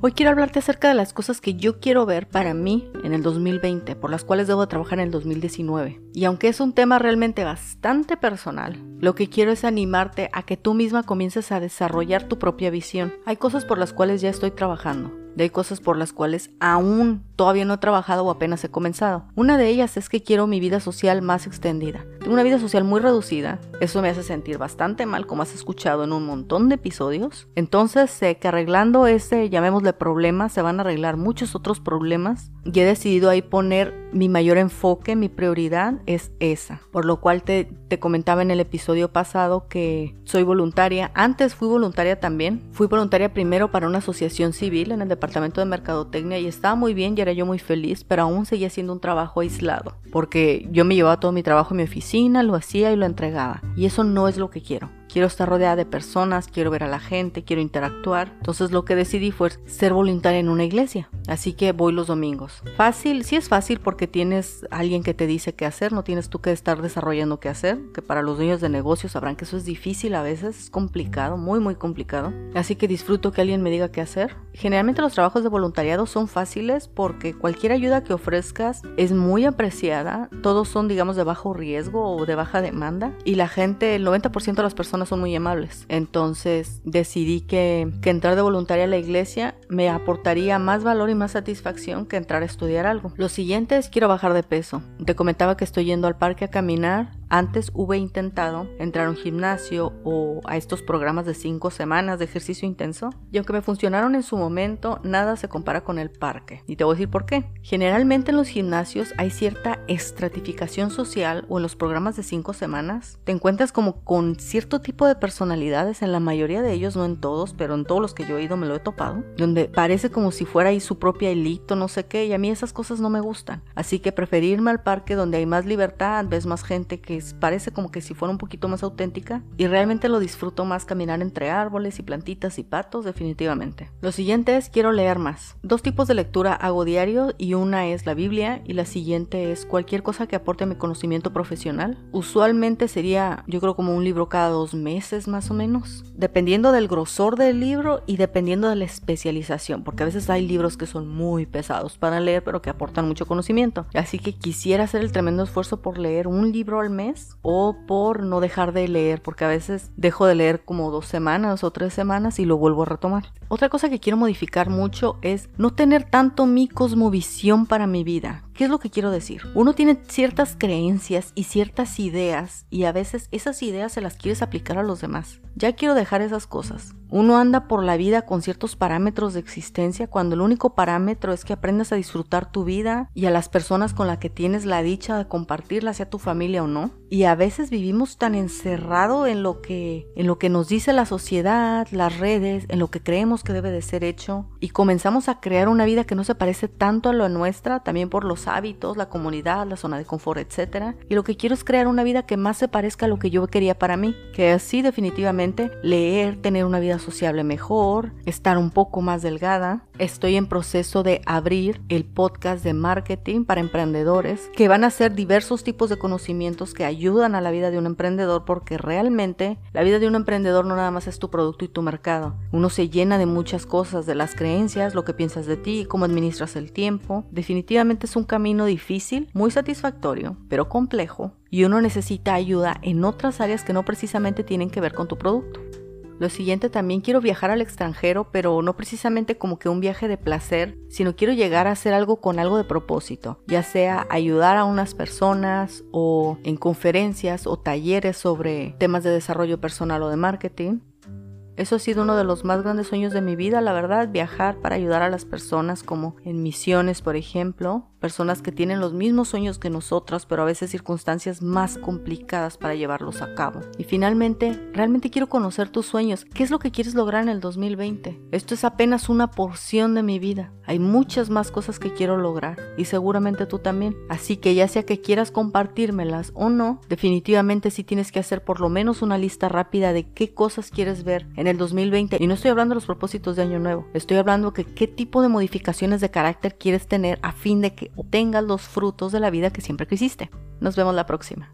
Hoy quiero hablarte acerca de las cosas que yo quiero ver para mí en el 2020, por las cuales debo trabajar en el 2019. Y aunque es un tema realmente bastante personal, lo que quiero es animarte a que tú misma comiences a desarrollar tu propia visión. Hay cosas por las cuales ya estoy trabajando hay cosas por las cuales aún todavía no he trabajado o apenas he comenzado. Una de ellas es que quiero mi vida social más extendida. Tengo una vida social muy reducida. Eso me hace sentir bastante mal, como has escuchado en un montón de episodios. Entonces sé que arreglando ese, llamémosle problema, se van a arreglar muchos otros problemas. Y he decidido ahí poner mi mayor enfoque, mi prioridad es esa. Por lo cual te, te comentaba en el episodio pasado que soy voluntaria. Antes fui voluntaria también. Fui voluntaria primero para una asociación civil en el departamento de mercadotecnia y estaba muy bien y era yo muy feliz, pero aún seguía siendo un trabajo aislado, porque yo me llevaba todo mi trabajo en mi oficina, lo hacía y lo entregaba, y eso no es lo que quiero quiero estar rodeada de personas, quiero ver a la gente, quiero interactuar. Entonces lo que decidí fue ser voluntaria en una iglesia. Así que voy los domingos. Fácil, sí es fácil porque tienes alguien que te dice qué hacer, no tienes tú que estar desarrollando qué hacer, que para los dueños de negocios sabrán que eso es difícil a veces, es complicado, muy muy complicado. Así que disfruto que alguien me diga qué hacer. Generalmente los trabajos de voluntariado son fáciles porque cualquier ayuda que ofrezcas es muy apreciada, todos son digamos de bajo riesgo o de baja demanda y la gente, el 90% de las personas son muy amables. Entonces decidí que, que entrar de voluntaria a la iglesia me aportaría más valor y más satisfacción que entrar a estudiar algo. Lo siguiente es quiero bajar de peso. Te comentaba que estoy yendo al parque a caminar antes hubo intentado entrar a un gimnasio o a estos programas de cinco semanas de ejercicio intenso y aunque me funcionaron en su momento, nada se compara con el parque. Y te voy a decir por qué. Generalmente en los gimnasios hay cierta estratificación social o en los programas de cinco semanas te encuentras como con cierto tipo de personalidades, en la mayoría de ellos, no en todos, pero en todos los que yo he ido me lo he topado, donde parece como si fuera ahí su propia elito, no sé qué, y a mí esas cosas no me gustan. Así que preferirme al parque donde hay más libertad, ves más gente que parece como que si fuera un poquito más auténtica y realmente lo disfruto más caminar entre árboles y plantitas y patos definitivamente. Lo siguiente es quiero leer más. Dos tipos de lectura hago diario y una es la Biblia y la siguiente es cualquier cosa que aporte mi conocimiento profesional. Usualmente sería yo creo como un libro cada dos meses más o menos, dependiendo del grosor del libro y dependiendo de la especialización, porque a veces hay libros que son muy pesados para leer pero que aportan mucho conocimiento. Así que quisiera hacer el tremendo esfuerzo por leer un libro al mes o por no dejar de leer, porque a veces dejo de leer como dos semanas o tres semanas y lo vuelvo a retomar. Otra cosa que quiero modificar mucho es no tener tanto mi cosmovisión para mi vida. ¿Qué es lo que quiero decir? Uno tiene ciertas creencias y ciertas ideas y a veces esas ideas se las quieres aplicar a los demás. Ya quiero dejar esas cosas. Uno anda por la vida con ciertos parámetros de existencia cuando el único parámetro es que aprendas a disfrutar tu vida y a las personas con las que tienes la dicha de compartirla, sea tu familia o no. Y a veces vivimos tan encerrado en lo que en lo que nos dice la sociedad, las redes, en lo que creemos que debe de ser hecho y comenzamos a crear una vida que no se parece tanto a la nuestra, también por los hábitos, la comunidad, la zona de confort, etc. Y lo que quiero es crear una vida que más se parezca a lo que yo quería para mí, que así definitivamente leer, tener una vida sociable mejor, estar un poco más delgada. Estoy en proceso de abrir el podcast de marketing para emprendedores, que van a ser diversos tipos de conocimientos que ayudan a la vida de un emprendedor, porque realmente la vida de un emprendedor no nada más es tu producto y tu mercado. Uno se llena de muchas cosas, de las creencias, lo que piensas de ti, cómo administras el tiempo. Definitivamente es un camino difícil, muy satisfactorio, pero complejo, y uno necesita ayuda en otras áreas que no precisamente tienen que ver con tu producto. Lo siguiente también quiero viajar al extranjero, pero no precisamente como que un viaje de placer, sino quiero llegar a hacer algo con algo de propósito, ya sea ayudar a unas personas o en conferencias o talleres sobre temas de desarrollo personal o de marketing, eso ha sido uno de los más grandes sueños de mi vida, la verdad, viajar para ayudar a las personas como en misiones, por ejemplo, personas que tienen los mismos sueños que nosotras, pero a veces circunstancias más complicadas para llevarlos a cabo. Y finalmente, realmente quiero conocer tus sueños. ¿Qué es lo que quieres lograr en el 2020? Esto es apenas una porción de mi vida. Hay muchas más cosas que quiero lograr y seguramente tú también. Así que ya sea que quieras compartírmelas o no, definitivamente sí tienes que hacer por lo menos una lista rápida de qué cosas quieres ver en el 2020. Y no estoy hablando de los propósitos de año nuevo. Estoy hablando de qué tipo de modificaciones de carácter quieres tener a fin de que obtengas los frutos de la vida que siempre quisiste. Nos vemos la próxima.